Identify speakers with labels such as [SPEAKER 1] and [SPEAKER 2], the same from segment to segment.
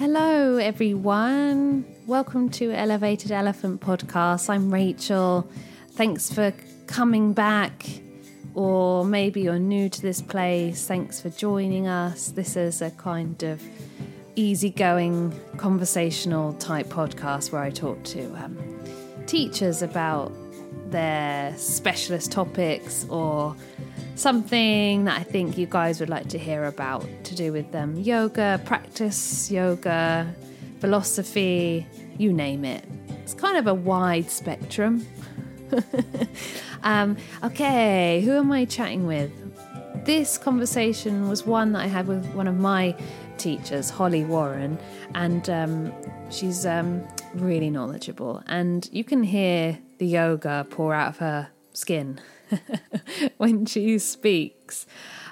[SPEAKER 1] Hello, everyone. Welcome to Elevated Elephant Podcast. I'm Rachel. Thanks for coming back, or maybe you're new to this place. Thanks for joining us. This is a kind of easygoing, conversational type podcast where I talk to um, teachers about their specialist topics or something that I think you guys would like to hear about to do with um, yoga, practice yoga, philosophy, you name it. It's kind of a wide spectrum. um, okay, who am I chatting with? This conversation was one that I had with one of my teachers, Holly Warren, and um, she's um, really knowledgeable. And you can hear the yoga pour out of her skin when she speaks.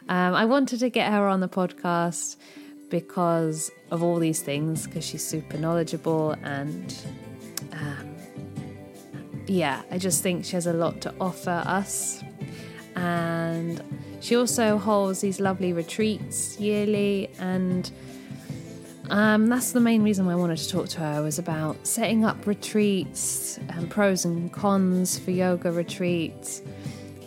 [SPEAKER 1] Um, I wanted to get her on the podcast because of all these things, because she's super knowledgeable and um, yeah, I just think she has a lot to offer us. And she also holds these lovely retreats yearly, and um, that's the main reason why I wanted to talk to her was about setting up retreats and pros and cons for yoga retreats,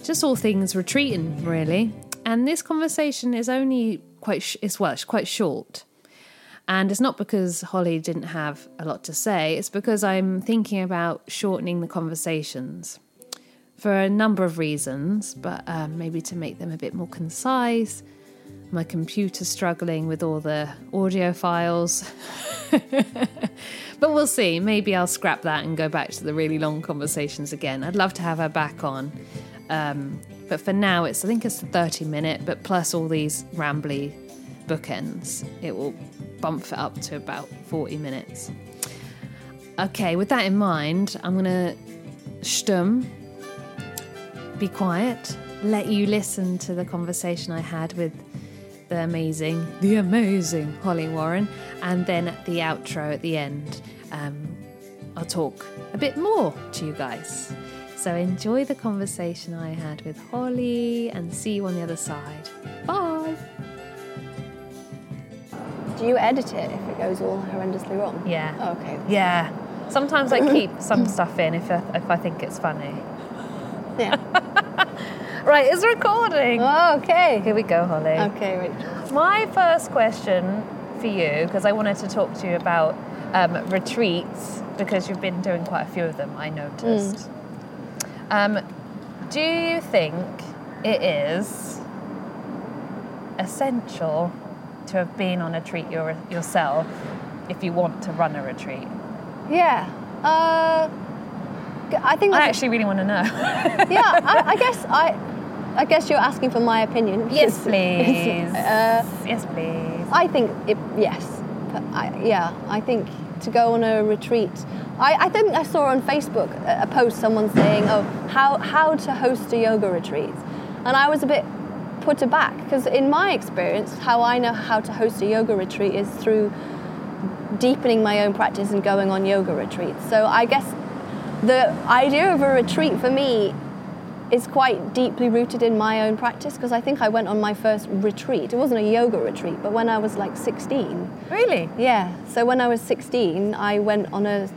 [SPEAKER 1] just all things retreating really. And this conversation is only quite sh- it's well, it's quite short. And it's not because Holly didn't have a lot to say, it's because I'm thinking about shortening the conversations for a number of reasons, but um, maybe to make them a bit more concise. My computer's struggling with all the audio files. but we'll see. Maybe I'll scrap that and go back to the really long conversations again. I'd love to have her back on. Um, but for now, it's I think it's a 30 minute, but plus all these rambly bookends, it will bump it up to about 40 minutes. Okay, with that in mind, I'm to stum, be quiet, let you listen to the conversation I had with the amazing, the amazing Holly Warren, and then at the outro at the end, um, I'll talk a bit more to you guys. So enjoy the conversation I had with Holly and see you on the other side. Bye.
[SPEAKER 2] Do you edit it if it goes all horrendously wrong?
[SPEAKER 1] Yeah.
[SPEAKER 2] Oh, okay.
[SPEAKER 1] Yeah. Sometimes I keep some stuff in if I, if I think it's funny.
[SPEAKER 2] Yeah.
[SPEAKER 1] Right, it's recording.
[SPEAKER 2] Oh, okay.
[SPEAKER 1] Here we go, Holly.
[SPEAKER 2] Okay, Rachel.
[SPEAKER 1] My first question for you, because I wanted to talk to you about um, retreats, because you've been doing quite a few of them, I noticed. Um, do you think it is essential to have been on a retreat your, yourself if you want to run a retreat?
[SPEAKER 2] Yeah. Uh, I think
[SPEAKER 1] I actually really want to know.
[SPEAKER 2] yeah. I, I guess I, I guess you're asking for my opinion.
[SPEAKER 1] yes, please.
[SPEAKER 2] Uh,
[SPEAKER 1] yes, please.
[SPEAKER 2] I think it, yes. I, yeah, I think to go on a retreat. I, I think I saw on Facebook a, post someone saying, "Oh, how how to host a yoga retreat," and I was a bit put aback because in my experience, how I know how to host a yoga retreat is through deepening my own practice and going on yoga retreats. So I guess the idea of a retreat for me is quite deeply rooted in my own practice because I think I went on my first retreat. It wasn't a yoga retreat, but when I was like 16.
[SPEAKER 1] Really?
[SPEAKER 2] Yeah. So when I was 16, I went on a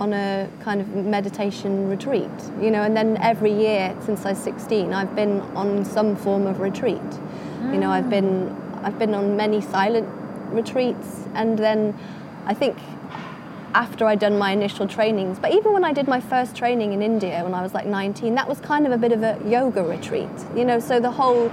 [SPEAKER 2] on a kind of meditation retreat, you know, and then every year since I was 16, I've been on some form of retreat. You know, I've mm. been I've been on many silent retreats and then I think after I'd done my initial trainings, but even when I did my first training in India when I was like 19, that was kind of a bit of a yoga retreat, you know, so the whole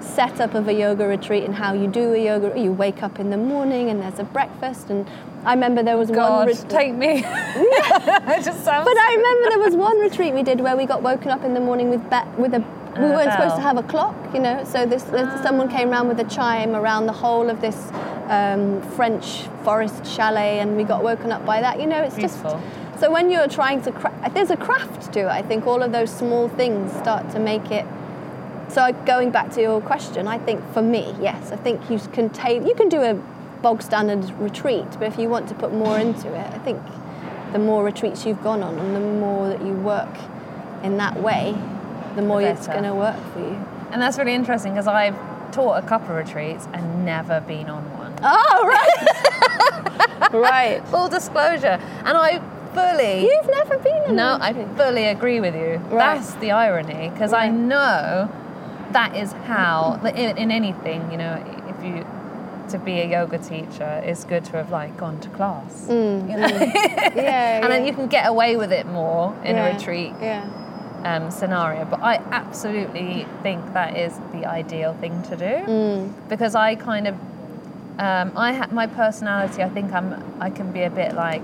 [SPEAKER 2] setup of a yoga retreat and how you do a yoga, you wake up in the morning and there's a breakfast and I remember there was one
[SPEAKER 1] God,
[SPEAKER 2] ret-
[SPEAKER 1] take me. it just sounds.
[SPEAKER 2] but I remember there was one retreat we did where we got woken up in the morning with be- with a. We
[SPEAKER 1] oh,
[SPEAKER 2] weren't supposed to have a clock, you know. So this, this someone ah. came around with a chime around the whole of this um, French forest chalet, and we got woken up by that. You know, it's
[SPEAKER 1] Beautiful.
[SPEAKER 2] just. So when you're trying to, cra- there's a craft to it. I think all of those small things start to make it. So going back to your question, I think for me, yes, I think you can take, you can do a bog standard retreat, but if you want to put more into it, I think the more retreats you've gone on and the more that you work in that way, the more it's going to work for you.
[SPEAKER 1] And that's really interesting because I've taught a couple of retreats and never been on one.
[SPEAKER 2] Oh, right. Right.
[SPEAKER 1] Full disclosure. And I fully.
[SPEAKER 2] You've never been in
[SPEAKER 1] No, I fully agree with you.
[SPEAKER 2] Right.
[SPEAKER 1] That's the irony, because I know that is how, in, in anything, you know, if you to be a yoga teacher, it's good to have like gone to class.
[SPEAKER 2] Mm,
[SPEAKER 1] You know?
[SPEAKER 2] Yeah,
[SPEAKER 1] and then you can get away with it more in
[SPEAKER 2] Yeah,
[SPEAKER 1] a retreat
[SPEAKER 2] Yeah.
[SPEAKER 1] um, scenario. But I absolutely think that is the ideal thing to do
[SPEAKER 2] Mm.
[SPEAKER 1] because I kind of, um, I ha- my personality. I think I'm. I can be a bit like.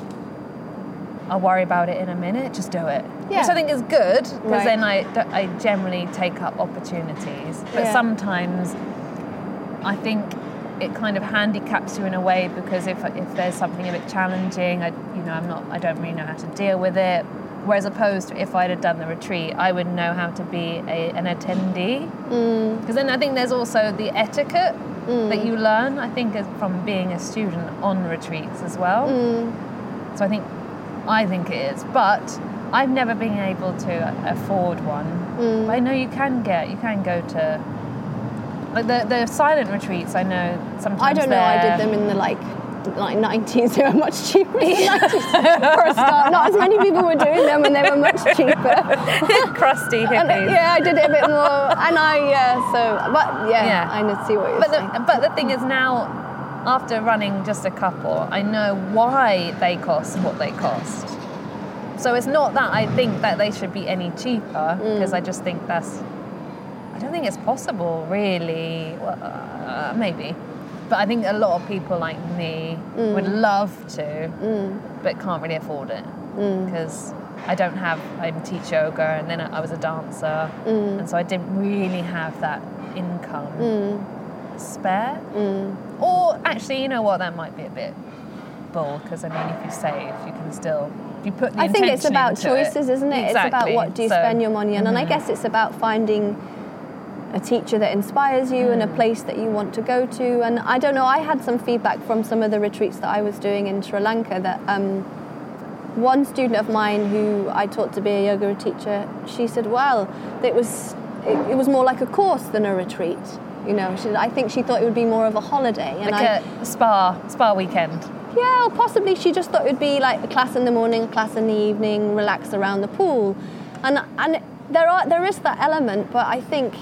[SPEAKER 1] I'll worry about it in a minute. Just do it,
[SPEAKER 2] Yeah.
[SPEAKER 1] which I think is good because
[SPEAKER 2] Right.
[SPEAKER 1] then I, I generally take up opportunities. But
[SPEAKER 2] Yeah.
[SPEAKER 1] sometimes I think it kind of handicaps you in a way because if, if there's something a bit challenging, I, you know, I'm not, I don't really know how to deal with it. Whereas opposed to if I'd have done the retreat, I would know how to be a, an attendee.
[SPEAKER 2] Mm.
[SPEAKER 1] Because then I think there's also the etiquette that you learn, I think, from being a student on retreats as well.
[SPEAKER 2] Mm.
[SPEAKER 1] So I think, I think it is. But I've never been able to afford one.
[SPEAKER 2] Mm.
[SPEAKER 1] But I know you can get, you can go to, like the, the silent retreats, I know sometimes
[SPEAKER 2] I don't know. I did them in the like like 90s. They were much cheaper 90s for a start. Not as many people were doing them, and they were much cheaper.
[SPEAKER 1] crusty
[SPEAKER 2] And,
[SPEAKER 1] hippies.
[SPEAKER 2] yeah, I did it a bit more, and I yeah. So, but yeah,
[SPEAKER 1] Yeah.
[SPEAKER 2] I know see what you're
[SPEAKER 1] But
[SPEAKER 2] saying.
[SPEAKER 1] the, but the thing is now, after running just a couple, I know why they cost what they cost. So it's not that I think that they should be any cheaper, because I just think that's. I don't think it's possible, really. Well, uh, maybe. But I think a lot of people like me mm. would love to, mm. but can't really afford it. Mm. Because I don't have, I teach yoga and then I was a dancer, and so I didn't really have that income spare. Or actually, you know what? That might be a bit bull because I mean, if you save, you can still. Put the
[SPEAKER 2] I think it's about choices, isn't it? It's about what do you
[SPEAKER 1] So- mm-hmm.
[SPEAKER 2] spend your money on, and I mm-hmm. guess it's about finding a teacher that inspires you and a
[SPEAKER 1] Mm.
[SPEAKER 2] place that you want to go to. And I don't know, I had some feedback from some of the retreats that I was doing in Sri Lanka that um, one student of mine who I taught to be a yoga teacher, she said, "Well, it was it, it was more like a course than a retreat." You know, she, I think she thought it would be more of a holiday, and
[SPEAKER 1] like
[SPEAKER 2] I,
[SPEAKER 1] a spa spa weekend.
[SPEAKER 2] yeah, or possibly she just thought it would be like a class in the morning, a class in the evening, relax around the pool, and and there are there is that element, but I think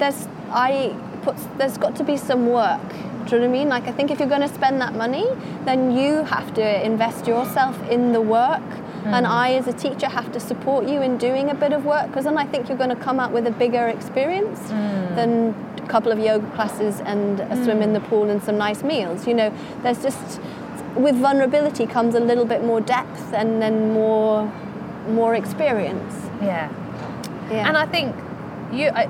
[SPEAKER 2] there's I put there's got to be some work. Do you know what I mean? Like I think if you're going to spend that money, then you have to invest yourself in the work. Hmm. And I, as a teacher, have to support you in doing a bit of work because then I think you're going to come out with a bigger experience hmm. than a couple of yoga classes and a hmm. swim in the pool and some nice meals. You know, there's just with vulnerability comes a little bit more depth and then more more experience.
[SPEAKER 1] Yeah.
[SPEAKER 2] Yeah.
[SPEAKER 1] And I think you. I,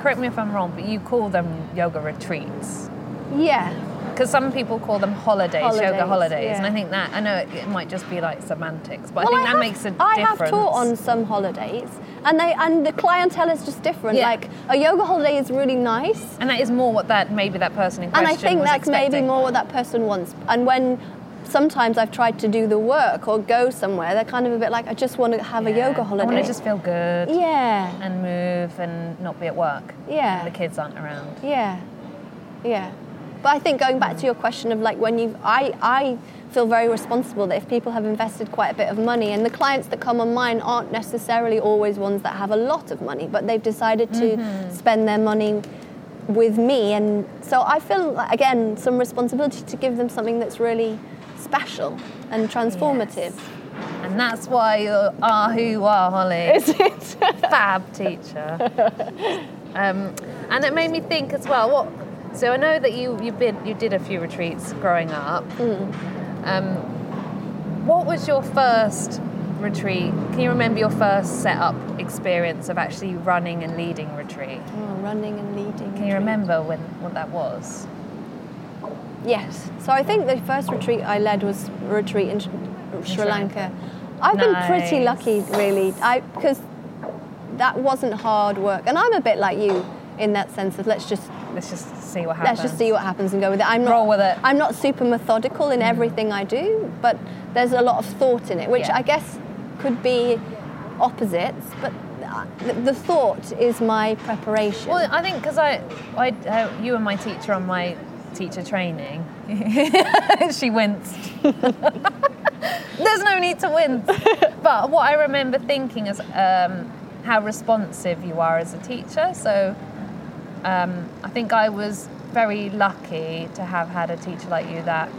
[SPEAKER 1] correct me if I'm wrong, but you call them yoga retreats.
[SPEAKER 2] yeah.
[SPEAKER 1] Because some people call them holidays, yoga
[SPEAKER 2] Holidays,
[SPEAKER 1] holidays, and I think that I know it, it might just be like semantics, but
[SPEAKER 2] Well,
[SPEAKER 1] I think that
[SPEAKER 2] have-
[SPEAKER 1] makes a
[SPEAKER 2] I
[SPEAKER 1] difference.
[SPEAKER 2] have taught on some holidays, and they and the clientele is just different.
[SPEAKER 1] Yeah.
[SPEAKER 2] Like a yoga holiday is really nice,
[SPEAKER 1] and that is more what that maybe that person in question.
[SPEAKER 2] and I think that's maybe more what that person wants. And when sometimes I've tried to do the work or go somewhere, they're kind of a bit like, I just want to have a
[SPEAKER 1] Yeah.
[SPEAKER 2] yoga
[SPEAKER 1] I
[SPEAKER 2] holiday.
[SPEAKER 1] want to just feel good
[SPEAKER 2] yeah,
[SPEAKER 1] and move and not be at work.
[SPEAKER 2] Yeah.
[SPEAKER 1] And the kids aren't around.
[SPEAKER 2] yeah, yeah. But I think going back to your question of like when you, I, I feel very responsible that if people have invested quite a bit of money, and the clients that come on mine aren't necessarily always ones that have a lot of money, but they've decided to
[SPEAKER 1] Mm-hmm.
[SPEAKER 2] spend their money with me, and so I feel again some responsibility to give them something that's really special and transformative.
[SPEAKER 1] And that's why you are who you are, Holly.
[SPEAKER 2] Is it?
[SPEAKER 1] fab teacher. Um, and it made me think as well. What? So I know that you you've been you did a few retreats growing up. Um, what was your first retreat? Can you remember your first setup experience of actually running and leading retreat?
[SPEAKER 2] Oh, running and leading.
[SPEAKER 1] Can you remember when what that was?
[SPEAKER 2] Yes. So I think the first retreat I led was a retreat in Sh- Sri Lanka. I've been pretty lucky, really, I because that wasn't hard work, and I'm a bit like you in that sense of let's just
[SPEAKER 1] Let's just see what happens.
[SPEAKER 2] let's just see what happens and go with it. I'm not,
[SPEAKER 1] Roll with it.
[SPEAKER 2] I'm not super methodical in everything I do, but there's a lot of thought in it, which
[SPEAKER 1] Yeah.
[SPEAKER 2] I guess could be opposites, but uh, the, thought is my preparation.
[SPEAKER 1] Well, I think because I, I, uh, you were my teacher on my teacher training. she winced. There's no need to wince. But what I remember thinking is um, how responsive you are as a teacher. So um, I think I was very lucky to have had a teacher like you that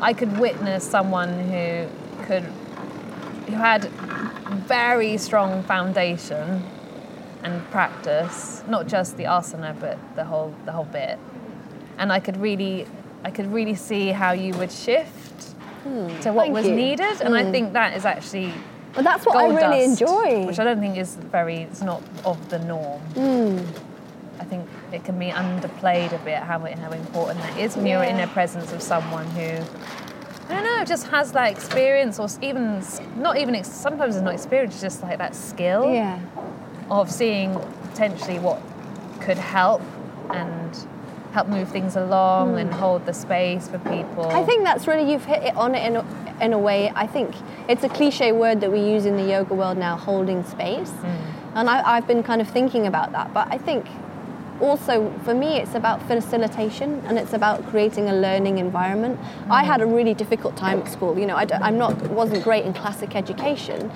[SPEAKER 1] I could witness someone who could who had very strong foundation and practice, not just the asana but the whole the whole bit. And I could really I could really see how you would shift hmm. to what was
[SPEAKER 2] you.
[SPEAKER 1] needed. And I hmm. think that is actually
[SPEAKER 2] But that's what I really
[SPEAKER 1] dust,
[SPEAKER 2] enjoy.
[SPEAKER 1] which I don't think is very. It's not of the norm. Hmm. I think it can be underplayed a bit how how important that is when you're in the presence of someone who. I don't know, just has that experience, or even not even. Sometimes it's not experience, just like that skill
[SPEAKER 2] yeah.
[SPEAKER 1] of seeing potentially what could help and help move things along hmm. and hold the space for people.
[SPEAKER 2] I think that's really you've hit it on it in a, in a way. I think it's a cliche word that we use in the yoga world now, holding space. Hmm. And I, I've been kind of thinking about that. But I think also for me, it's about facilitation and it's about creating a learning environment. I hmm. had a really difficult time at school. You know, I I'm not wasn't great in classic education.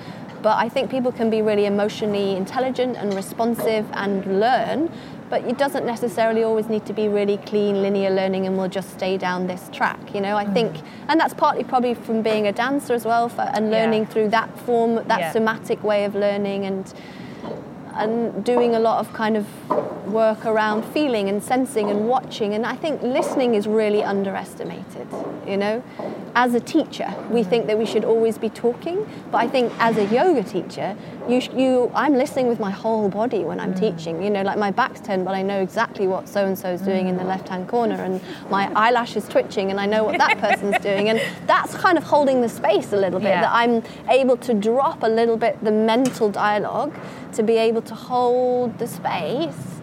[SPEAKER 2] But I think people can be really emotionally intelligent and responsive and learn, but it doesn't necessarily always need to be really clean linear learning and we'll just stay down this track you know i mm. think and that's partly probably from being a dancer as well for, and
[SPEAKER 1] Yeah.
[SPEAKER 2] learning through that form that
[SPEAKER 1] Yeah.
[SPEAKER 2] somatic way of learning and and doing a lot of kind of work around feeling and sensing and watching and i think listening is really underestimated you know as a teacher we think that we should always be talking but i think as a yoga teacher you, you i'm listening with my whole body when i'm mm. teaching you know like my back's turned but i know exactly what so and so is doing in the mm. left hand corner and my eyelash is twitching and i know what that person's doing and that's kind of holding the space a little bit
[SPEAKER 1] Yeah.
[SPEAKER 2] that i'm able to drop a little bit the mental dialogue to be able to hold the space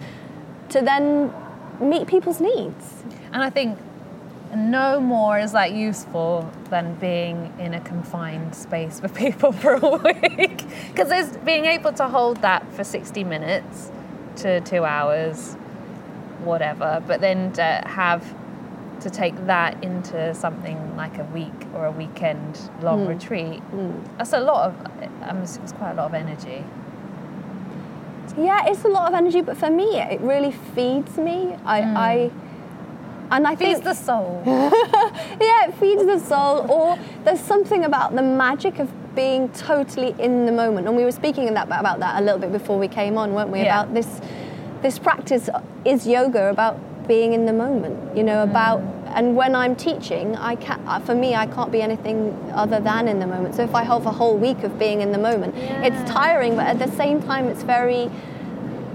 [SPEAKER 2] to then meet people's needs.
[SPEAKER 1] And I think no more is that useful than being in a confined space with people for a week. Because there's being able to hold that for 60 minutes to two hours, whatever, but then to have to take that into something like a week or a weekend long retreat, that's a lot of, um, it's it's quite a lot of energy.
[SPEAKER 2] yeah it's a lot of energy but for me it really feeds me i, I and I
[SPEAKER 1] Feeds
[SPEAKER 2] think
[SPEAKER 1] the soul.
[SPEAKER 2] yeah, it feeds the soul. Or there's something about the magic of being totally in the moment. And we were speaking about that a little bit before we came on, weren't we?
[SPEAKER 1] Yeah.
[SPEAKER 2] About this, this practice is yoga about being in the moment. You know, about and when I'm teaching, I can not uh, For me, I can't be anything other than in the moment. So if I have a whole week of being in the moment, it's tiring, but at the same time, it's very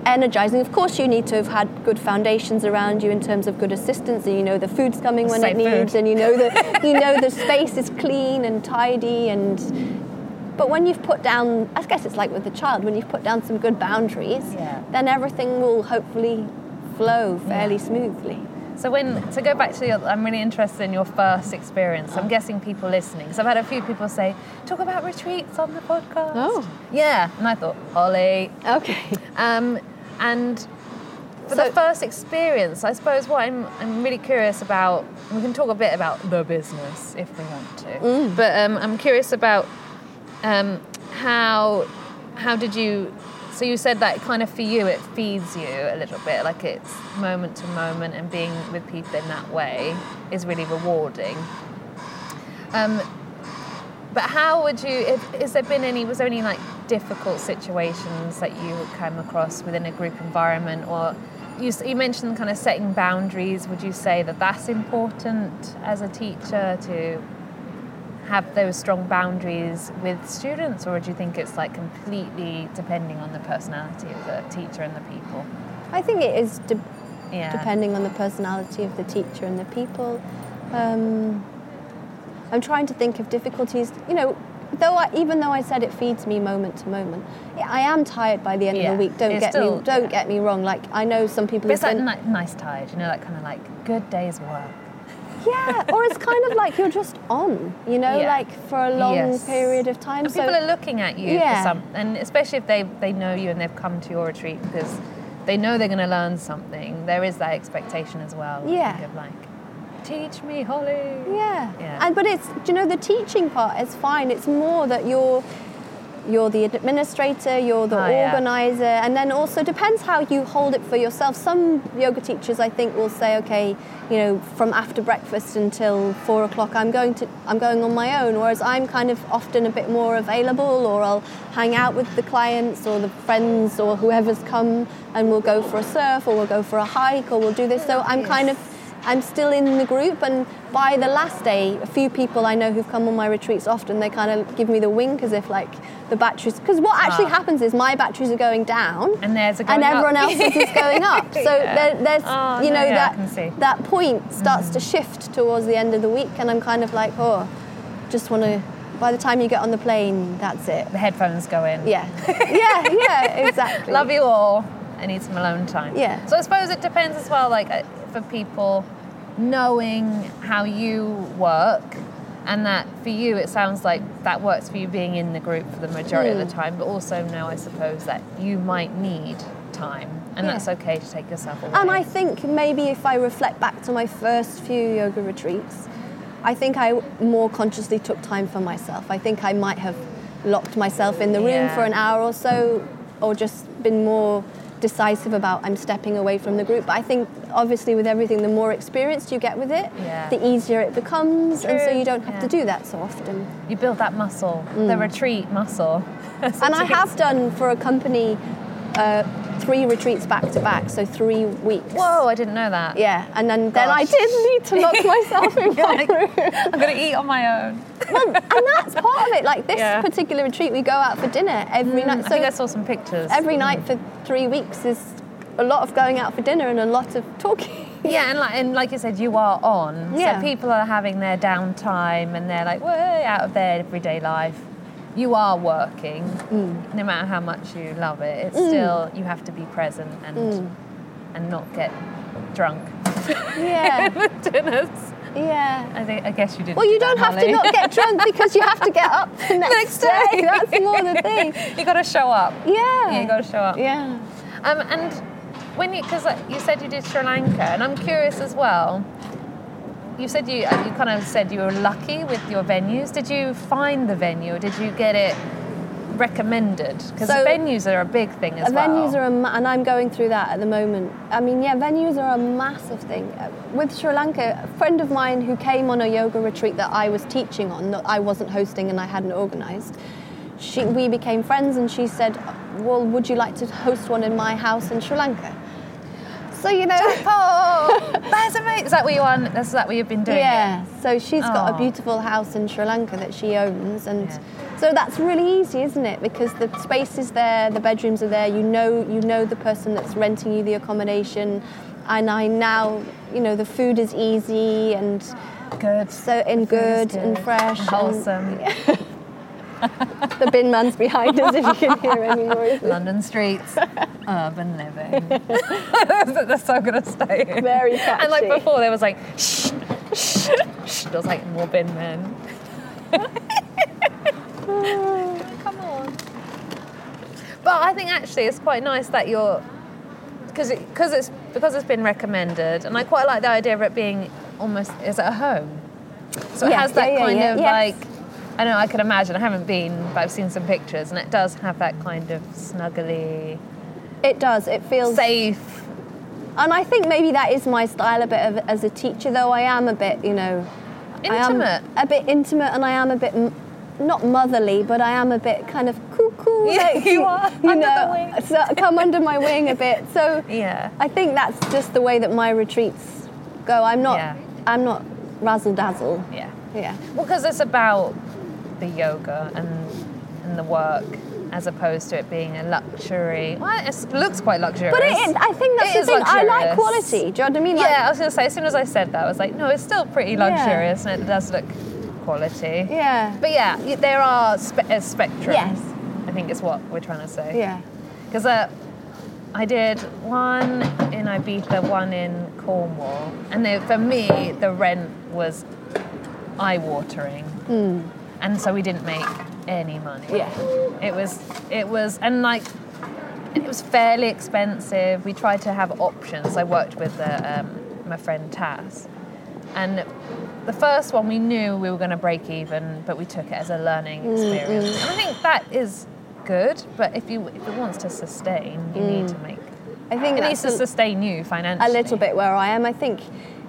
[SPEAKER 2] energizing. Of course, you need to have had good foundations around you in terms of good assistance, and you know the food's coming when
[SPEAKER 1] Say
[SPEAKER 2] it needs,
[SPEAKER 1] food.
[SPEAKER 2] and you know the you know the space is clean and tidy. And but when you've put down, I guess it's like with the child, when you've put down some good boundaries,
[SPEAKER 1] Yeah.
[SPEAKER 2] then everything will hopefully flow fairly smoothly.
[SPEAKER 1] So when to go back to your, I'm really interested in your first experience. I'm guessing people listening. So I've had a few people say, talk about retreats on the podcast.
[SPEAKER 2] Oh.
[SPEAKER 1] yeah. And I thought, Holly.
[SPEAKER 2] Okay.
[SPEAKER 1] Um, and for
[SPEAKER 2] So-
[SPEAKER 1] the first experience, I suppose what I'm, I'm really curious about. We can talk a bit about the business if we want to, but um, I'm curious about um, how how did you so you said that kind of for you it feeds you a little bit like it's moment to moment and being with people in that way is really rewarding um, but how would you if, has there been any was there any like difficult situations that you came across within a group environment or you, you mentioned kind of setting boundaries would you say that that's important as a teacher to have those strong boundaries with students, or do you think it's like completely depending on the personality of the teacher and the people?
[SPEAKER 2] I think it is de-
[SPEAKER 1] Yeah.
[SPEAKER 2] depending on the personality of the teacher and the people. Um, I'm trying to think of difficulties. You know, though I, even though I said it feeds me moment to moment, I am tired by the end
[SPEAKER 1] Yeah,
[SPEAKER 2] of the week. Don't
[SPEAKER 1] it's
[SPEAKER 2] get
[SPEAKER 1] still-
[SPEAKER 2] me don't
[SPEAKER 1] yeah.
[SPEAKER 2] get me wrong. Like I know some people.
[SPEAKER 1] But it's ni- nice tired, you know, that kind of like good day's work.
[SPEAKER 2] yeah, or it's kind of like you're just on. You know,
[SPEAKER 1] Yeah.
[SPEAKER 2] like for a long
[SPEAKER 1] Yes.
[SPEAKER 2] period of time.
[SPEAKER 1] And
[SPEAKER 2] so
[SPEAKER 1] people are looking at you for some, and especially if they they know you and they've come to your retreat because they know they're going to learn something. There is that expectation as well.
[SPEAKER 2] Yeah.
[SPEAKER 1] of like, teach me, Holly.
[SPEAKER 2] Yeah.
[SPEAKER 1] Yeah.
[SPEAKER 2] And but it's you know the teaching part is fine. It's more that you're you're the administrator, you're the
[SPEAKER 1] Oh, yeah.
[SPEAKER 2] organizer, and then also depends how you hold it for yourself. Some yoga teachers I think will say, okay, you know, from after breakfast until four o'clock I'm going to I'm going on my own, whereas I'm kind of often a bit more available or I'll hang out with the clients or the friends or whoever's come and we'll go for a surf or we'll go for a hike or we'll do this. So I'm kind of I'm still in the group, and by the last day, a few people I know who've come on my retreats often, they kind of give me the wink as if like the batteries. Because what actually
[SPEAKER 1] Ah.
[SPEAKER 2] happens is my batteries are going down,
[SPEAKER 1] And there's a
[SPEAKER 2] and
[SPEAKER 1] going up.
[SPEAKER 2] everyone else's is going up. So
[SPEAKER 1] Yeah.
[SPEAKER 2] there, there's,
[SPEAKER 1] Oh,
[SPEAKER 2] you
[SPEAKER 1] no,
[SPEAKER 2] know,
[SPEAKER 1] yeah, can see.
[SPEAKER 2] that that point starts to shift towards the end of the week, and I'm kind of like, oh, just want to. By the time you get on the plane, that's it.
[SPEAKER 1] The headphones go in.
[SPEAKER 2] Yeah, yeah, yeah, exactly.
[SPEAKER 1] Love you all. I need some alone time.
[SPEAKER 2] Yeah.
[SPEAKER 1] So I suppose it depends as well, like uh, for people knowing how you work, and that for you it sounds like that works for you being in the group for the majority of the
[SPEAKER 2] Hmm.
[SPEAKER 1] time, but also know I suppose that you might need time, and
[SPEAKER 2] Yeah.
[SPEAKER 1] that's okay to take yourself away.
[SPEAKER 2] And I think maybe if I reflect back to my first few yoga retreats, I think I more consciously took time for myself. I think I might have locked myself in the room
[SPEAKER 1] Yeah.
[SPEAKER 2] for an hour or so, or just been more decisive about I'm stepping away from the group. But I think obviously with everything, the more experienced you get with it,
[SPEAKER 1] Yeah.
[SPEAKER 2] the easier it becomes, and so you don't have to do that so often.
[SPEAKER 1] you build that muscle, the retreat muscle.
[SPEAKER 2] Mm. And I have done for a company uh, three retreats back to back, so three weeks.
[SPEAKER 1] Whoa, I didn't know that.
[SPEAKER 2] Yeah, and then, then I did need to lock myself in my
[SPEAKER 1] like,
[SPEAKER 2] room.
[SPEAKER 1] I'm gonna eat on my own.
[SPEAKER 2] Well, and that's part of it. Like this
[SPEAKER 1] Yeah.
[SPEAKER 2] particular retreat, we go out for dinner every night.
[SPEAKER 1] I
[SPEAKER 2] So
[SPEAKER 1] think I saw some pictures.
[SPEAKER 2] every night for three weeks is a lot of going out for dinner and a lot of talking.
[SPEAKER 1] Yeah, and like, and like you said, you are on.
[SPEAKER 2] Yeah.
[SPEAKER 1] So people are having their downtime and they're like way out of their everyday life. You are working,
[SPEAKER 2] Mm.
[SPEAKER 1] no matter how much you love it. It's still you have to be present and
[SPEAKER 2] Mm.
[SPEAKER 1] and not get drunk.
[SPEAKER 2] yeah,
[SPEAKER 1] Dinners.
[SPEAKER 2] yeah.
[SPEAKER 1] I think I guess you did.
[SPEAKER 2] Well, you don't have to not get drunk because you have to get up the next,
[SPEAKER 1] Next day.
[SPEAKER 2] That's more the thing.
[SPEAKER 1] you got to show up.
[SPEAKER 2] Yeah.
[SPEAKER 1] Yeah, you got to show up.
[SPEAKER 2] Yeah.
[SPEAKER 1] Um, and when you, because you said you did Sri Lanka, and I'm curious as well. You said you, uh, you kind of said you were lucky with your venues. Did you find the venue, or did you get it recommended? Because
[SPEAKER 2] So-
[SPEAKER 1] venues are a big thing as
[SPEAKER 2] Uh,
[SPEAKER 1] well.
[SPEAKER 2] Venues are, a ma- and I'm going through that at the moment. I mean, yeah, venues are a massive thing. Uh, With Sri Lanka, a friend of mine who came on a yoga retreat that I was teaching on, that I wasn't hosting and I hadn't organised, she, we became friends and she said, Well, would you like to host one in my house in Sri Lanka? So, you know.
[SPEAKER 1] That's amazing. Is that what you on? Is that what you've been doing?
[SPEAKER 2] Yeah, so she's got
[SPEAKER 1] Oh.
[SPEAKER 2] a beautiful house in Sri Lanka that she owns, and
[SPEAKER 1] Yeah.
[SPEAKER 2] so that's really easy, isn't it? Because the space is there, the bedrooms are there. You know, you know the person that's renting you the accommodation, and I now, you know, the food is easy and
[SPEAKER 1] Good.
[SPEAKER 2] so and
[SPEAKER 1] Food is
[SPEAKER 2] good, and fresh, and
[SPEAKER 1] wholesome.
[SPEAKER 2] the bin man's behind us if you can hear any noises.
[SPEAKER 1] London streets, urban living. That's so gonna stay.
[SPEAKER 2] Very catchy.
[SPEAKER 1] And like before, there was like shh, shh, shh. There was like more bin men. Come on. But I think actually it's quite nice that you're because it, cause it's because it's been recommended, and I quite like the idea of it being almost is it a home. So it
[SPEAKER 2] Yeah,
[SPEAKER 1] has that
[SPEAKER 2] yeah,
[SPEAKER 1] kind
[SPEAKER 2] yeah,
[SPEAKER 1] of
[SPEAKER 2] yes.
[SPEAKER 1] like I know I can imagine. I haven't been, but I've seen some pictures, and it does have that kind of snuggly,
[SPEAKER 2] It does. It feels
[SPEAKER 1] safe.
[SPEAKER 2] And I think maybe that is my style a bit of, as a teacher, though I am a bit, you know,
[SPEAKER 1] Intimate.
[SPEAKER 2] A bit intimate, and I am a bit m- not motherly, but I am a bit kind of cuckoo.
[SPEAKER 1] Yeah,
[SPEAKER 2] like,
[SPEAKER 1] you are,
[SPEAKER 2] You
[SPEAKER 1] under the
[SPEAKER 2] know,
[SPEAKER 1] wing.
[SPEAKER 2] so come under my wing a bit. So
[SPEAKER 1] Yeah.
[SPEAKER 2] I think that's just the way that my retreats go. I'm not.
[SPEAKER 1] Yeah.
[SPEAKER 2] I'm not razzle dazzle.
[SPEAKER 1] Yeah.
[SPEAKER 2] Yeah.
[SPEAKER 1] Well, because it's about the yoga and and the work, as opposed to it being a luxury. Well, it looks quite luxurious.
[SPEAKER 2] But it, I think that's
[SPEAKER 1] It
[SPEAKER 2] the
[SPEAKER 1] is
[SPEAKER 2] thing. I like quality. Do you know what I mean? Like,
[SPEAKER 1] yeah, I was going to say, as soon as I said that, I was like, no, it's still pretty
[SPEAKER 2] Yeah.
[SPEAKER 1] luxurious and it does look quality.
[SPEAKER 2] Yeah.
[SPEAKER 1] But yeah, there are spe- a spectrum.
[SPEAKER 2] Yes.
[SPEAKER 1] I think is what we're trying to say.
[SPEAKER 2] Yeah.
[SPEAKER 1] Because uh, I did one in Ibiza, one in Cornwall, and they, for me, the rent was eye-watering, and so we didn't make any money.
[SPEAKER 2] Yeah.
[SPEAKER 1] It was, it was, and like, it was fairly expensive. We tried to have options. I worked with uh, um, my friend Taz, and the first one we knew we were going to break even, but we took it as a learning
[SPEAKER 2] Mm,
[SPEAKER 1] experience. And I think that is good, but if you if it wants to sustain, you need to make
[SPEAKER 2] I think
[SPEAKER 1] it needs to sustain you financially.
[SPEAKER 2] a little bit where I am. I think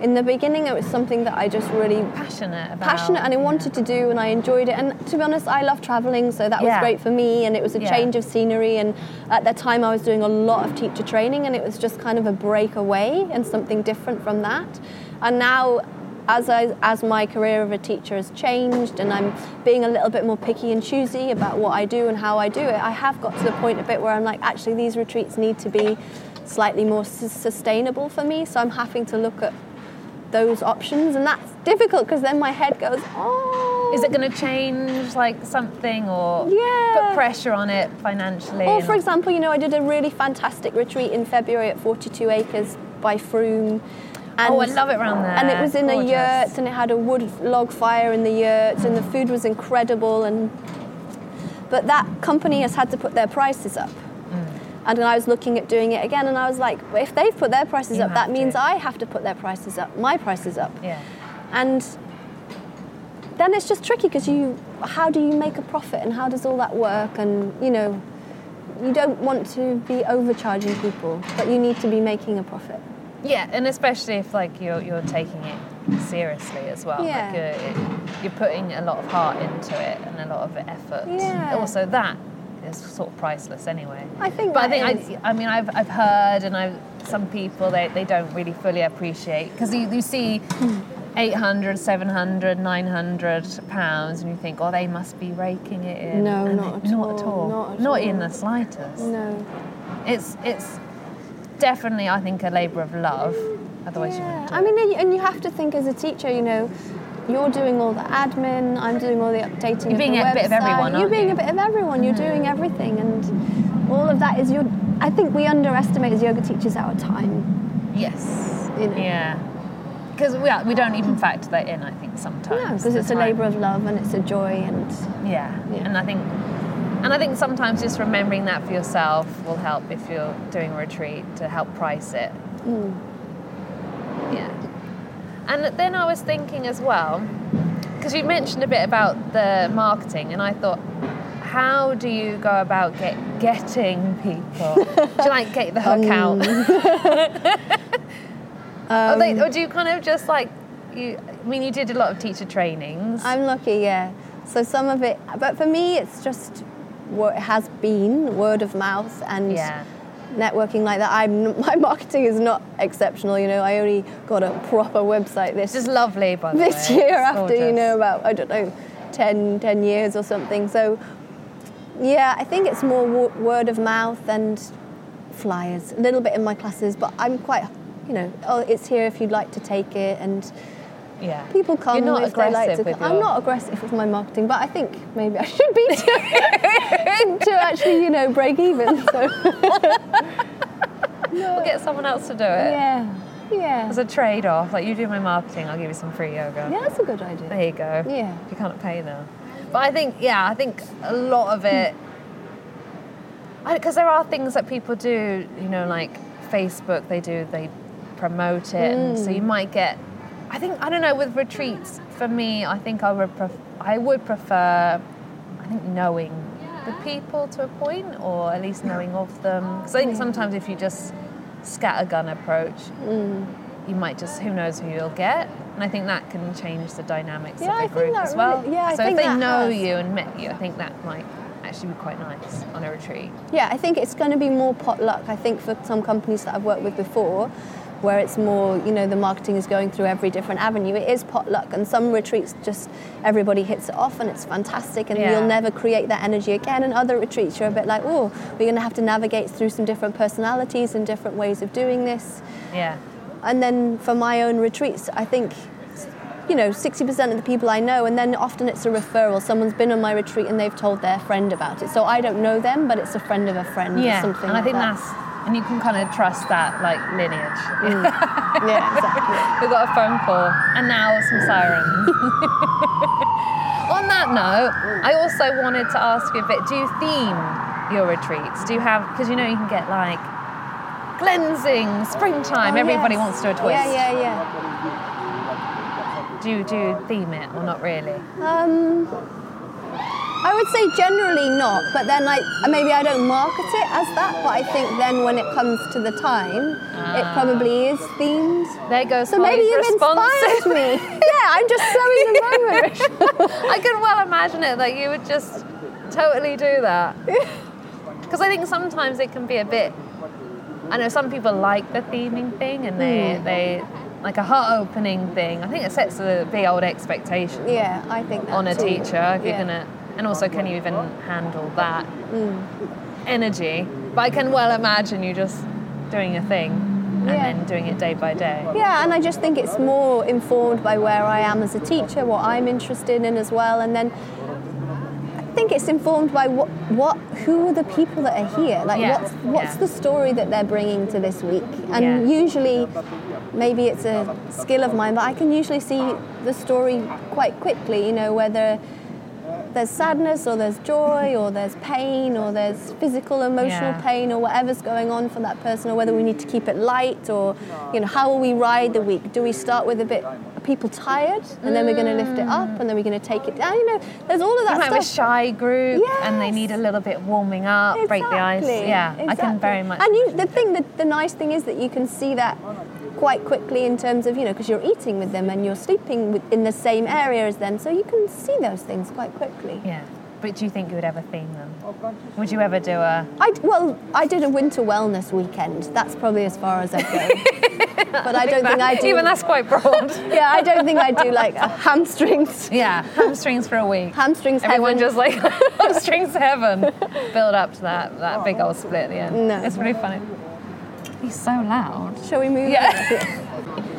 [SPEAKER 2] in the beginning it was something that I just really
[SPEAKER 1] passionate about
[SPEAKER 2] passionate and I wanted to do and I enjoyed it. And to be honest, I love traveling, so that was
[SPEAKER 1] Yeah.
[SPEAKER 2] great for me. And it was a
[SPEAKER 1] Yeah.
[SPEAKER 2] change of scenery. And at that time, I was doing a lot of teacher training, and it was just kind of a break away and something different from that. And now, as I, as my career of a teacher has changed, and I'm being a little bit more picky and choosy about what I do and how I do it, I have got to the point a bit where I'm like, actually, these retreats need to be slightly more s- sustainable for me. So I'm having to look at those options, and that's difficult because then my head goes, oh.
[SPEAKER 1] Is it going to change like something or
[SPEAKER 2] Yeah.
[SPEAKER 1] put pressure on it financially?
[SPEAKER 2] Or, for example, you know, I did a really fantastic retreat in February at 42 Acres by Frome. And,
[SPEAKER 1] oh, I love it around there.
[SPEAKER 2] And it was in a
[SPEAKER 1] Gorgeous.
[SPEAKER 2] yurt, and it had a wood log fire in the yurt, and the food was incredible. And but that company has had to put their prices up. And I was looking at doing it again, and I was like, well, if they've put their prices
[SPEAKER 1] You
[SPEAKER 2] up, that means
[SPEAKER 1] to.
[SPEAKER 2] I have to put their prices up, my prices up.
[SPEAKER 1] Yeah.
[SPEAKER 2] And then it's just tricky because you, how do you make a profit and how does all that work? And you know, you don't want to be overcharging people, but you need to be making a profit.
[SPEAKER 1] Yeah, and especially if like you're you're taking it seriously as well.
[SPEAKER 2] Yeah.
[SPEAKER 1] Uh, like you're, you're putting a lot of heart into it and a lot of effort.
[SPEAKER 2] Yeah.
[SPEAKER 1] Also, that is sort of priceless anyway.
[SPEAKER 2] I think
[SPEAKER 1] But I think
[SPEAKER 2] is.
[SPEAKER 1] I, I mean I've, I've heard and I've some people they, they don't really fully appreciate because you, you see hmm. 800 700 900 pounds and you think oh they must be raking it in
[SPEAKER 2] No,
[SPEAKER 1] And
[SPEAKER 2] not
[SPEAKER 1] it-
[SPEAKER 2] at
[SPEAKER 1] not at
[SPEAKER 2] all,
[SPEAKER 1] all
[SPEAKER 2] not at
[SPEAKER 1] in
[SPEAKER 2] all.
[SPEAKER 1] the slightest
[SPEAKER 2] No.
[SPEAKER 1] it's it's definitely I think a labour of love otherwise you
[SPEAKER 2] Yeah.
[SPEAKER 1] wouldn't do
[SPEAKER 2] I mean, and you have to think as a teacher, you know, you're doing all the admin, I'm doing all the updating.
[SPEAKER 1] You're being a bit of
[SPEAKER 2] website.
[SPEAKER 1] everyone,
[SPEAKER 2] You're being
[SPEAKER 1] you?
[SPEAKER 2] a bit of everyone. You're doing everything, and all of that is your. I think we underestimate as yoga teachers our time.
[SPEAKER 1] Yes.
[SPEAKER 2] You know.
[SPEAKER 1] Yeah. Because we, are- we don't even factor that in, I think, sometimes.
[SPEAKER 2] No, because it's a labour of love and it's a joy, and
[SPEAKER 1] Yeah.
[SPEAKER 2] Yeah.
[SPEAKER 1] And I think and I think sometimes just remembering that for yourself will help if you're doing a retreat to help price it.
[SPEAKER 2] Mm.
[SPEAKER 1] Yeah. And then I was thinking as well, because you mentioned a bit about the marketing, and I thought, how do you go about get, getting people? do you like get the hook
[SPEAKER 2] Um,
[SPEAKER 1] out? or, they,
[SPEAKER 2] Um,
[SPEAKER 1] or do you kind of just like you? I mean, you did a lot of teacher trainings.
[SPEAKER 2] I'm lucky, yeah. So some of it, but for me, it's just what has been word of mouth and
[SPEAKER 1] yeah.
[SPEAKER 2] Networking like that. I'm my marketing is not exceptional. You know, I only got a proper website this
[SPEAKER 1] just lovely, by the
[SPEAKER 2] this
[SPEAKER 1] way.
[SPEAKER 2] year
[SPEAKER 1] It's
[SPEAKER 2] after you know about I don't know 10, 10 years or something. So yeah, I think it's more wo- word of mouth and flyers. A little bit in my classes, but I'm quite you know oh it's here if you'd like to take it and
[SPEAKER 1] Yeah.
[SPEAKER 2] people come
[SPEAKER 1] You're not
[SPEAKER 2] like
[SPEAKER 1] aggressive with
[SPEAKER 2] come. I'm not aggressive with my marketing, but I think maybe I should be to, to actually you know break even. So
[SPEAKER 1] We'll get someone else to do it.
[SPEAKER 2] yeah, yeah,
[SPEAKER 1] As a trade off, like you do my marketing, I'll give you some free yoga.
[SPEAKER 2] yeah. That's a good idea.
[SPEAKER 1] There you go.
[SPEAKER 2] Yeah.
[SPEAKER 1] You can't pay them. But I think, yeah, I think a lot of it, because there are things that people do, you know, like Facebook, they do, they promote it. And so
[SPEAKER 2] Mm.
[SPEAKER 1] you might get, I think, I don't know, with retreats, for me, I think I would, pref- I would prefer, I think, knowing the people to a point, or at least knowing of them. Because I think sometimes if you just scattergun approach,
[SPEAKER 2] Mm.
[SPEAKER 1] you might just who knows who you'll get and i think that can change the dynamics
[SPEAKER 2] Yeah,
[SPEAKER 1] of the group as well
[SPEAKER 2] really- yeah, I
[SPEAKER 1] so if they know
[SPEAKER 2] has.
[SPEAKER 1] you and met you i think that might actually be quite nice on a retreat
[SPEAKER 2] Yeah, I think it's going to be more potluck. I think for some companies that I've worked with before, where it's more, you know, the marketing is going through every different avenue. It is potluck, and some retreats just everybody hits it off, and it's fantastic, and
[SPEAKER 1] Yeah.
[SPEAKER 2] you'll never create that energy again. And other retreats, you're a bit like, oh, we're going to have to navigate through some different personalities and different ways of doing this.
[SPEAKER 1] yeah
[SPEAKER 2] And then for my own retreats, I think, you know, 60% of the people I know, and then often it's a referral. Someone's been on my retreat and they've told their friend about it. So I don't know them, but it's a friend of a friend or
[SPEAKER 1] yeah
[SPEAKER 2] something
[SPEAKER 1] and i think
[SPEAKER 2] that.
[SPEAKER 1] that's and you can kind of trust that like lineage
[SPEAKER 2] yeah, exactly.
[SPEAKER 1] we've got a phone call and now some sirens on that note i also wanted to ask you a bit do you theme your retreats do you have because you know you can get like cleansing springtime
[SPEAKER 2] Oh,
[SPEAKER 1] everybody
[SPEAKER 2] yes.
[SPEAKER 1] wants to do a twist
[SPEAKER 2] Yeah, yeah, yeah.
[SPEAKER 1] Do you do you theme it or not really?
[SPEAKER 2] Um, I would say generally not, but then I maybe I don't market it as that. But I think then when it comes to the time, it
[SPEAKER 1] Ah.
[SPEAKER 2] probably is themed.
[SPEAKER 1] There goes
[SPEAKER 2] So maybe you've inspired me. yeah, I'm just so in the moment.
[SPEAKER 1] I can well imagine it that you would just totally do that. Because I think sometimes it can be a bit. I know some people like the theming thing, and they they like a heart opening thing. I think it sets a big old expectation
[SPEAKER 2] yeah, I think
[SPEAKER 1] on a
[SPEAKER 2] too.
[SPEAKER 1] teacher. If you're gonna, and also can you even handle that
[SPEAKER 2] Mm.
[SPEAKER 1] energy? But I can well imagine you just doing a thing and
[SPEAKER 2] Yeah.
[SPEAKER 1] then doing it day by day.
[SPEAKER 2] Yeah, and I just think it's more informed by where I am as a teacher, what I'm interested in as well, and then I think it's informed by what, what who are the people that are here, like
[SPEAKER 1] Yeah,
[SPEAKER 2] what's what's
[SPEAKER 1] yeah.
[SPEAKER 2] the story that they're bringing to this week, and
[SPEAKER 1] Yeah.
[SPEAKER 2] usually. Maybe it's a skill of mine, but I can usually see the story quite quickly, you know, whether there's sadness or there's joy or there's pain or there's physical emotional
[SPEAKER 1] Yeah.
[SPEAKER 2] pain or whatever's going on for that person or whether we need to keep it light or you know how will we ride the week do we start with a bit are people tired and then we're going to lift it up and then we're going to take it down you know there's all of
[SPEAKER 1] You
[SPEAKER 2] that
[SPEAKER 1] might have a
[SPEAKER 2] stuff
[SPEAKER 1] shy group and they need a little bit warming up, break the ice.
[SPEAKER 2] Exactly,
[SPEAKER 1] Yeah, I can very much.
[SPEAKER 2] And you, the thing, that the nice thing is that you can see that quite quickly in terms of you know because you're eating with them and you're sleeping with, in the same area as them, so you can see those things quite quickly.
[SPEAKER 1] yeah. But do you think you would ever theme them? Oh, would you ever do a?
[SPEAKER 2] I well, I did a winter wellness weekend. That's probably as far as I go. but I don't think I do.
[SPEAKER 1] Even that's quite broad.
[SPEAKER 2] Yeah, I don't think I do like a hamstrings.
[SPEAKER 1] yeah, hamstrings for a week.
[SPEAKER 2] Hamstrings.
[SPEAKER 1] Everyone
[SPEAKER 2] heaven.
[SPEAKER 1] just like hamstrings heaven. Build up to that that big old split at the end.
[SPEAKER 2] No.
[SPEAKER 1] It's really funny. He's so loud.
[SPEAKER 2] Shall we move?
[SPEAKER 1] Yeah.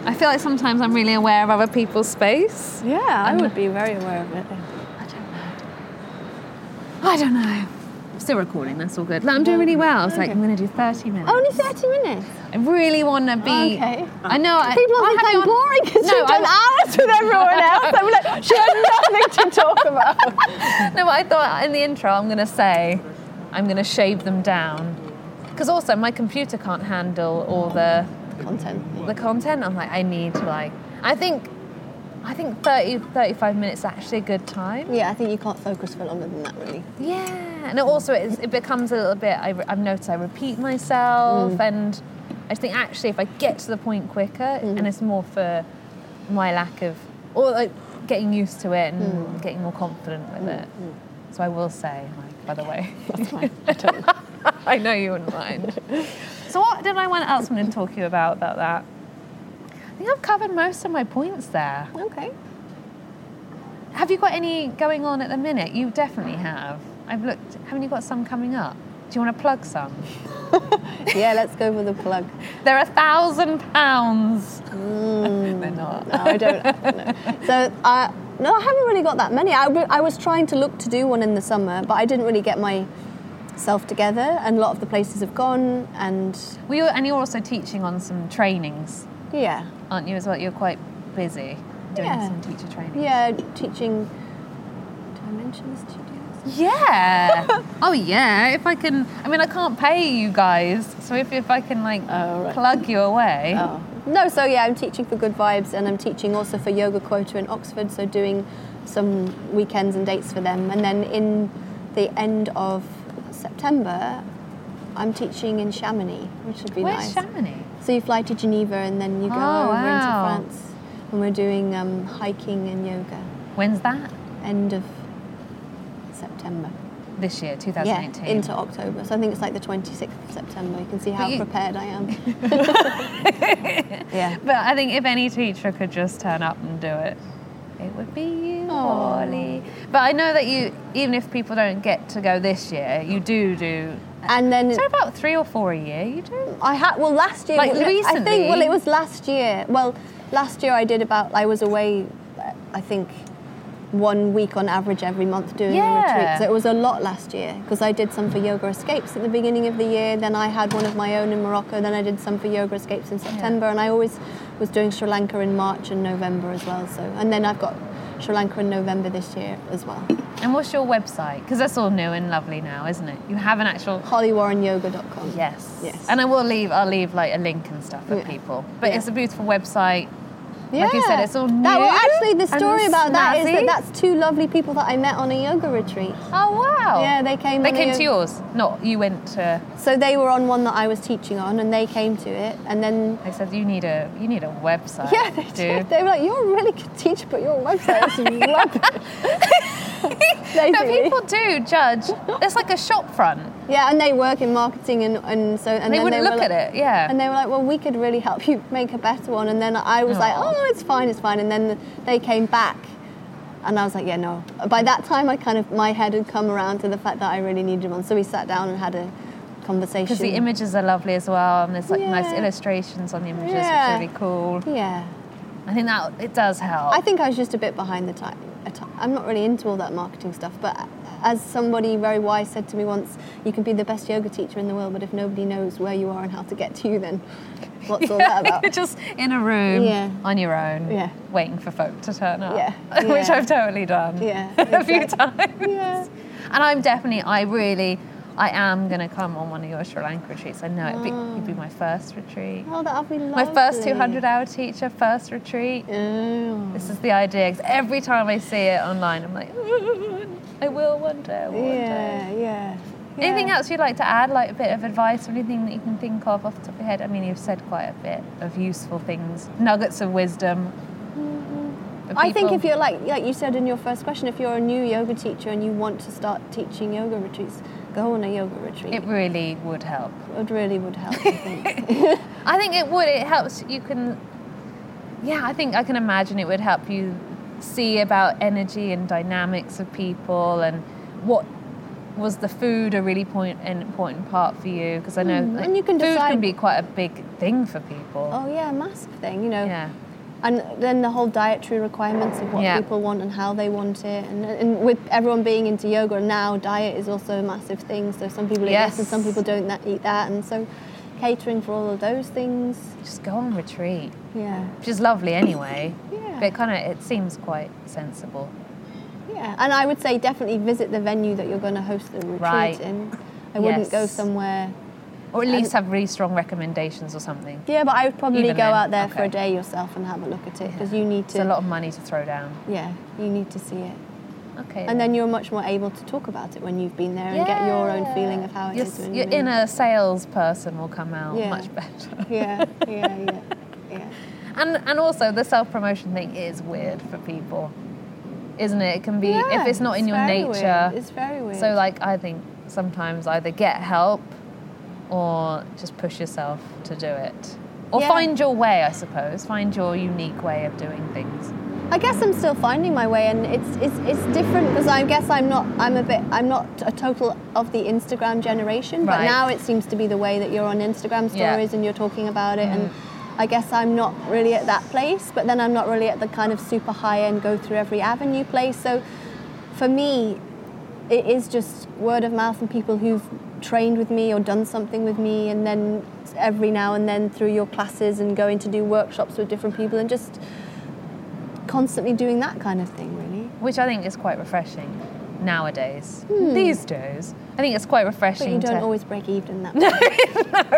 [SPEAKER 1] I feel like sometimes I'm really aware of other people's space.
[SPEAKER 2] Yeah, I would be very aware of it.
[SPEAKER 1] I don't know. I don't know. I'm still recording, that's all good. Like, I'm doing really well. I was like, I'm going to do 30 minutes.
[SPEAKER 2] Only 30 minutes.
[SPEAKER 1] I really want to be.
[SPEAKER 2] Okay.
[SPEAKER 1] I know. I-
[SPEAKER 2] People
[SPEAKER 1] I
[SPEAKER 2] think I'm boring because
[SPEAKER 1] No,
[SPEAKER 2] you've done
[SPEAKER 1] I-
[SPEAKER 2] hours with everyone else. I'm like, she has nothing to talk about.
[SPEAKER 1] No, but I thought in the intro I'm going to say I'm going to shave them down. Because also my computer can't handle all the
[SPEAKER 2] Content.
[SPEAKER 1] the content. I'm like, I need to like. I think, I think 30, 35 minutes is actually a good time.
[SPEAKER 2] Yeah, I think you can't focus for longer than that, really.
[SPEAKER 1] Yeah, and it also it becomes a little bit. I, I've noticed I repeat myself,
[SPEAKER 2] Mm.
[SPEAKER 1] and I think actually if I get to the point quicker,
[SPEAKER 2] Mm.
[SPEAKER 1] and it's more for my lack of or like getting used to it and
[SPEAKER 2] Mm.
[SPEAKER 1] getting more confident with it. So I will say, like, by the way,
[SPEAKER 2] That's fine. I know.
[SPEAKER 1] You wouldn't mind. so what did I want else want to talk to you about about that? I think I've covered most of my points there.
[SPEAKER 2] Okay.
[SPEAKER 1] Have you got any going on at the minute? You definitely have. I've looked. Haven't you got some coming up? Do you want to plug some?
[SPEAKER 2] Yeah, let's go for the plug.
[SPEAKER 1] They're a thousand pounds.
[SPEAKER 2] Mm.
[SPEAKER 1] They're not.
[SPEAKER 2] No, I don't. No. So, uh, no, I haven't really got that many. I, I was trying to look to do one in the summer, but I didn't really get myself together, and a lot of the places have gone. And
[SPEAKER 1] We were. and you're also teaching on some trainings,
[SPEAKER 2] yeah,
[SPEAKER 1] aren't you? As well, you're quite busy doing
[SPEAKER 2] Yeah.
[SPEAKER 1] some teacher trainings.
[SPEAKER 2] yeah, teaching. Did I mention this studios?
[SPEAKER 1] Yeah. oh yeah. If I can, I mean, I can't pay you guys, so if, if I can like
[SPEAKER 2] Oh, right.
[SPEAKER 1] plug you away.
[SPEAKER 2] Oh. No, so yeah, I'm teaching for Good Vibes and I'm teaching also for Yoga Quota in Oxford, so doing some weekends and dates for them. And then in the end of September, I'm teaching in Chamonix, which would be
[SPEAKER 1] Where's
[SPEAKER 2] nice.
[SPEAKER 1] Chamonix?
[SPEAKER 2] so you fly to Geneva and then you go
[SPEAKER 1] Oh,
[SPEAKER 2] over
[SPEAKER 1] wow.
[SPEAKER 2] into France. And we're doing um, hiking and yoga
[SPEAKER 1] When's that?
[SPEAKER 2] end of September.
[SPEAKER 1] This year,
[SPEAKER 2] Yeah, into October. So I think it's like the 26th of September. You can see how
[SPEAKER 1] you-
[SPEAKER 2] prepared I am. yeah.
[SPEAKER 1] But I think if any teacher could just turn up and do it, it would be you,
[SPEAKER 2] Aw.
[SPEAKER 1] Holly. But I know that you, even if people don't get to go this year, you do do.
[SPEAKER 2] And then
[SPEAKER 1] So about three or four a year, you do.
[SPEAKER 2] I had well last year.
[SPEAKER 1] Like
[SPEAKER 2] well, I think well it was last year. Well, last year I did about I was away. I think one week on average every month doing
[SPEAKER 1] Yeah.
[SPEAKER 2] retreat. So it was a lot last year because I did some for Yoga Escapes at the beginning of the year. Then I had one of my own in Morocco. Then I did some for Yoga Escapes in September, and I always was doing Sri Lanka in March and November as well. So and then I've got Sri Lanka in November this year as well.
[SPEAKER 1] And what's your website? Because that's all new and lovely now, isn't it? You have an actual.
[SPEAKER 2] HollyWarrenYoga.com.
[SPEAKER 1] Yes.
[SPEAKER 2] Yes.
[SPEAKER 1] And I will leave. I'll leave like a link and stuff for
[SPEAKER 2] Yeah.
[SPEAKER 1] people. But
[SPEAKER 2] Yeah.
[SPEAKER 1] it's a beautiful website. Like you said, it's all new.
[SPEAKER 2] That, well, actually, the story about that is that that's two lovely people that I met on a yoga retreat.
[SPEAKER 1] Oh wow!
[SPEAKER 2] Yeah, they came.
[SPEAKER 1] They came to yours. Not you went to.
[SPEAKER 2] So they were on one that I was teaching on, and they came to it, and then
[SPEAKER 1] They said you need a you need a website.
[SPEAKER 2] yeah, they did. They were like, "You're a really good teacher, but your website is rubbish."
[SPEAKER 1] No, people do judge. It's like a shop front.
[SPEAKER 2] Yeah, and they work in marketing, and, and so and
[SPEAKER 1] They
[SPEAKER 2] then
[SPEAKER 1] wouldn't
[SPEAKER 2] were
[SPEAKER 1] look
[SPEAKER 2] like-
[SPEAKER 1] at it. Yeah.
[SPEAKER 2] And they were like, "Well, we could really help you make a better one." And then I was like, "Oh, it's fine, it's fine." And then they came back, and I was like, "Yeah, no." By that time, I kind of my head had come around to the fact that I really needed one. So we sat down and had a conversation.
[SPEAKER 1] Because the images are lovely as well, and there's like nice illustrations on the images,
[SPEAKER 2] Yeah.
[SPEAKER 1] which is really cool.
[SPEAKER 2] Yeah,
[SPEAKER 1] I think that it does help.
[SPEAKER 2] I think I was just a bit behind the time. I'm not really into all that marketing stuff, but as somebody very wise said to me once, you can be the best yoga teacher in the world, but if nobody knows where you are and how to get to you, then what's all that about?
[SPEAKER 1] You're just in a room
[SPEAKER 2] Yeah.
[SPEAKER 1] on your own,
[SPEAKER 2] Yeah.
[SPEAKER 1] waiting for folk to turn up.
[SPEAKER 2] Yeah.
[SPEAKER 1] which
[SPEAKER 2] Yeah.
[SPEAKER 1] I've totally done.
[SPEAKER 2] Yeah,
[SPEAKER 1] a few times.
[SPEAKER 2] Yeah.
[SPEAKER 1] And I'm definitely, I really, I am going to come on one of your Sri Lanka retreats. I know it'd be, it'd be oh. my first retreat.
[SPEAKER 2] Oh, that'll be lovely.
[SPEAKER 1] My first 200 hour teacher, first retreat.
[SPEAKER 2] Oh.
[SPEAKER 1] This is the idea. 'cause every time I see it online, I'm like, I will one day. I will one day.
[SPEAKER 2] Yeah, yeah.
[SPEAKER 1] Anything else you'd like to add, like a bit of advice or anything that you can think of off the top of your head? I mean, you've said quite a bit of useful things, nuggets of wisdom. Mm-hmm. for
[SPEAKER 2] I think if you're like like you said in your first question, if you're a new yoga teacher and you want to start teaching yoga retreats, go on a yoga retreat.
[SPEAKER 1] it really would help.
[SPEAKER 2] It really would help. I think.
[SPEAKER 1] I think it would. It helps. You can, yeah. I think I can imagine it would help you see about energy and dynamics of people and what was the food a really point an important part for you because I know
[SPEAKER 2] Mm,
[SPEAKER 1] like,
[SPEAKER 2] and you can
[SPEAKER 1] food
[SPEAKER 2] decide-
[SPEAKER 1] can be quite a big thing for people.
[SPEAKER 2] oh yeah, massive thing, you know.
[SPEAKER 1] Yeah.
[SPEAKER 2] And then the whole dietary requirements of what
[SPEAKER 1] Yeah.
[SPEAKER 2] people want and how they want it, and, and with everyone being into yoga now, diet is also a massive thing. So some people eat this and some people don't that, eat that, and so catering for all of those things.
[SPEAKER 1] Just go on retreat,
[SPEAKER 2] Yeah,
[SPEAKER 1] which is lovely anyway.
[SPEAKER 2] Yeah.
[SPEAKER 1] But kind of it seems quite sensible.
[SPEAKER 2] yeah. And I would say definitely visit the venue that you're going to host the retreat
[SPEAKER 1] Right.
[SPEAKER 2] in. I wouldn't go somewhere.
[SPEAKER 1] Or at least have really strong recommendations or something.
[SPEAKER 2] Yeah, but I would probably
[SPEAKER 1] Even
[SPEAKER 2] go
[SPEAKER 1] then,
[SPEAKER 2] out there for a day yourself and have a look at it because you need to.
[SPEAKER 1] It's a lot of money to throw down.
[SPEAKER 2] Yeah, you need to see it.
[SPEAKER 1] Okay.
[SPEAKER 2] And then you're much more able to talk about it when you've been there and get your own feeling of how it
[SPEAKER 1] your,
[SPEAKER 2] is.
[SPEAKER 1] Your
[SPEAKER 2] you're in.
[SPEAKER 1] inner salesperson will come out
[SPEAKER 2] Yeah.
[SPEAKER 1] much better.
[SPEAKER 2] Yeah, yeah, yeah, yeah.
[SPEAKER 1] And and also the self promotion thing is weird for people, isn't it? It can be
[SPEAKER 2] Yeah,
[SPEAKER 1] if it's not in your nature.
[SPEAKER 2] weird. It's very weird.
[SPEAKER 1] So like I think sometimes either get help or just push yourself to do it. Or
[SPEAKER 2] Yeah.
[SPEAKER 1] find your way, I suppose. Find your unique way of doing things.
[SPEAKER 2] I guess I'm still finding my way, and it's it's, it's different because I guess I'm not I'm a bit I'm not a total of the Instagram generation, but now it seems to be the way that you're on Instagram
[SPEAKER 1] Yeah.
[SPEAKER 2] stories and you're talking about it, and
[SPEAKER 1] Mm.
[SPEAKER 2] I guess I'm not really at that place, but then I'm not really at the kind of super high end go through every avenue place. So for me, it is just word of mouth and people who've trained with me or done something with me, and then every now and then through your classes and going to do workshops with different people and just constantly doing that kind of thing, really.
[SPEAKER 1] Which I think is quite refreshing nowadays. These days. I think it's quite
[SPEAKER 2] Hmm. But
[SPEAKER 1] refreshing
[SPEAKER 2] you don't
[SPEAKER 1] to
[SPEAKER 2] always break even that
[SPEAKER 1] No,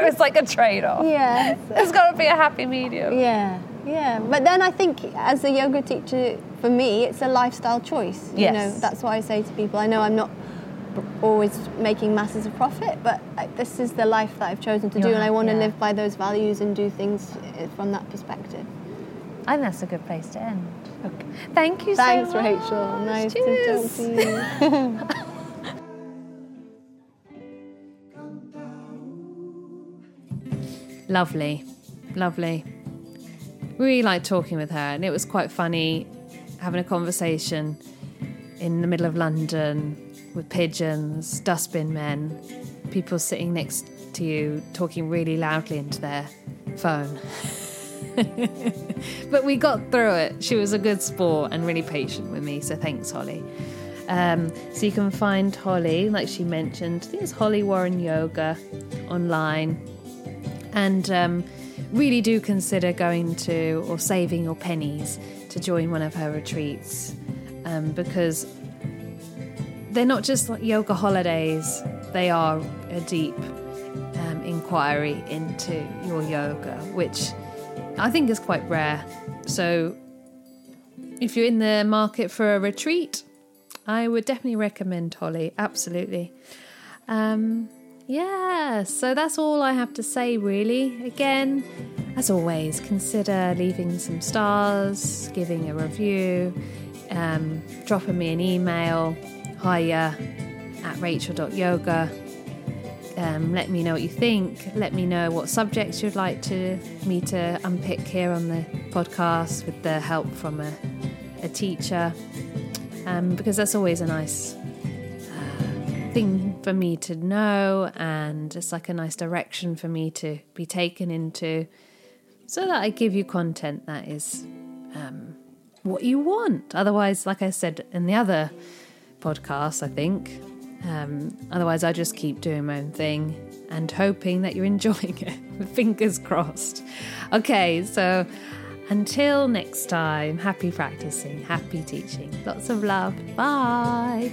[SPEAKER 1] it's like a trade off.
[SPEAKER 2] Yeah.
[SPEAKER 1] There's got to be a happy medium.
[SPEAKER 2] Yeah, yeah. But then I think as a yoga teacher, for me, it's a lifestyle choice. You
[SPEAKER 1] Yes.
[SPEAKER 2] know, that's what I say to people. I know I'm not always making masses of profit, but uh, this is the life that I've chosen to
[SPEAKER 1] You're
[SPEAKER 2] do, and I want to live by those values and do things uh, from that perspective.
[SPEAKER 1] I think that's a good place to end. Thank you
[SPEAKER 2] Thanks,
[SPEAKER 1] so much.
[SPEAKER 2] Rachel. Nice
[SPEAKER 1] Cheers.
[SPEAKER 2] to talk to you.
[SPEAKER 3] Lovely, lovely. Really liked talking with her, and it was quite funny having a conversation in the middle of London with pigeons, dustbin men, people sitting next to you talking really loudly into their phone. but we got through it. She was a good sport and really patient with me, so thanks, Holly. Um, so you can find Holly, like she mentioned, I think it's Holly Warren Yoga online and um, really do consider going to or saving your pennies to join one of her retreats um, because they're not just like yoga holidays, they are a deep um, inquiry into your yoga, which
[SPEAKER 1] I think is quite rare. So if you're in the market for a retreat, I would definitely recommend Holly. Absolutely. Um, yeah, so that's all I have to say, really. Again, as always, consider leaving some stars, giving a review, um, dropping me an email, hiya at rachel.yoga. Um, let me know what you think. Let me know what subjects you'd like to me to unpick here on the podcast with the help from a, a teacher, um, because that's always a nice uh, thing for me to know, and it's like a nice direction for me to be taken into, so that I give you content that is um, what you want. Otherwise, like I said in the other podcast, I think um, otherwise, I just keep doing my own thing and hoping that you're enjoying it. Fingers crossed. Okay, so until next time, happy practicing, happy teaching. Lots of love. Bye.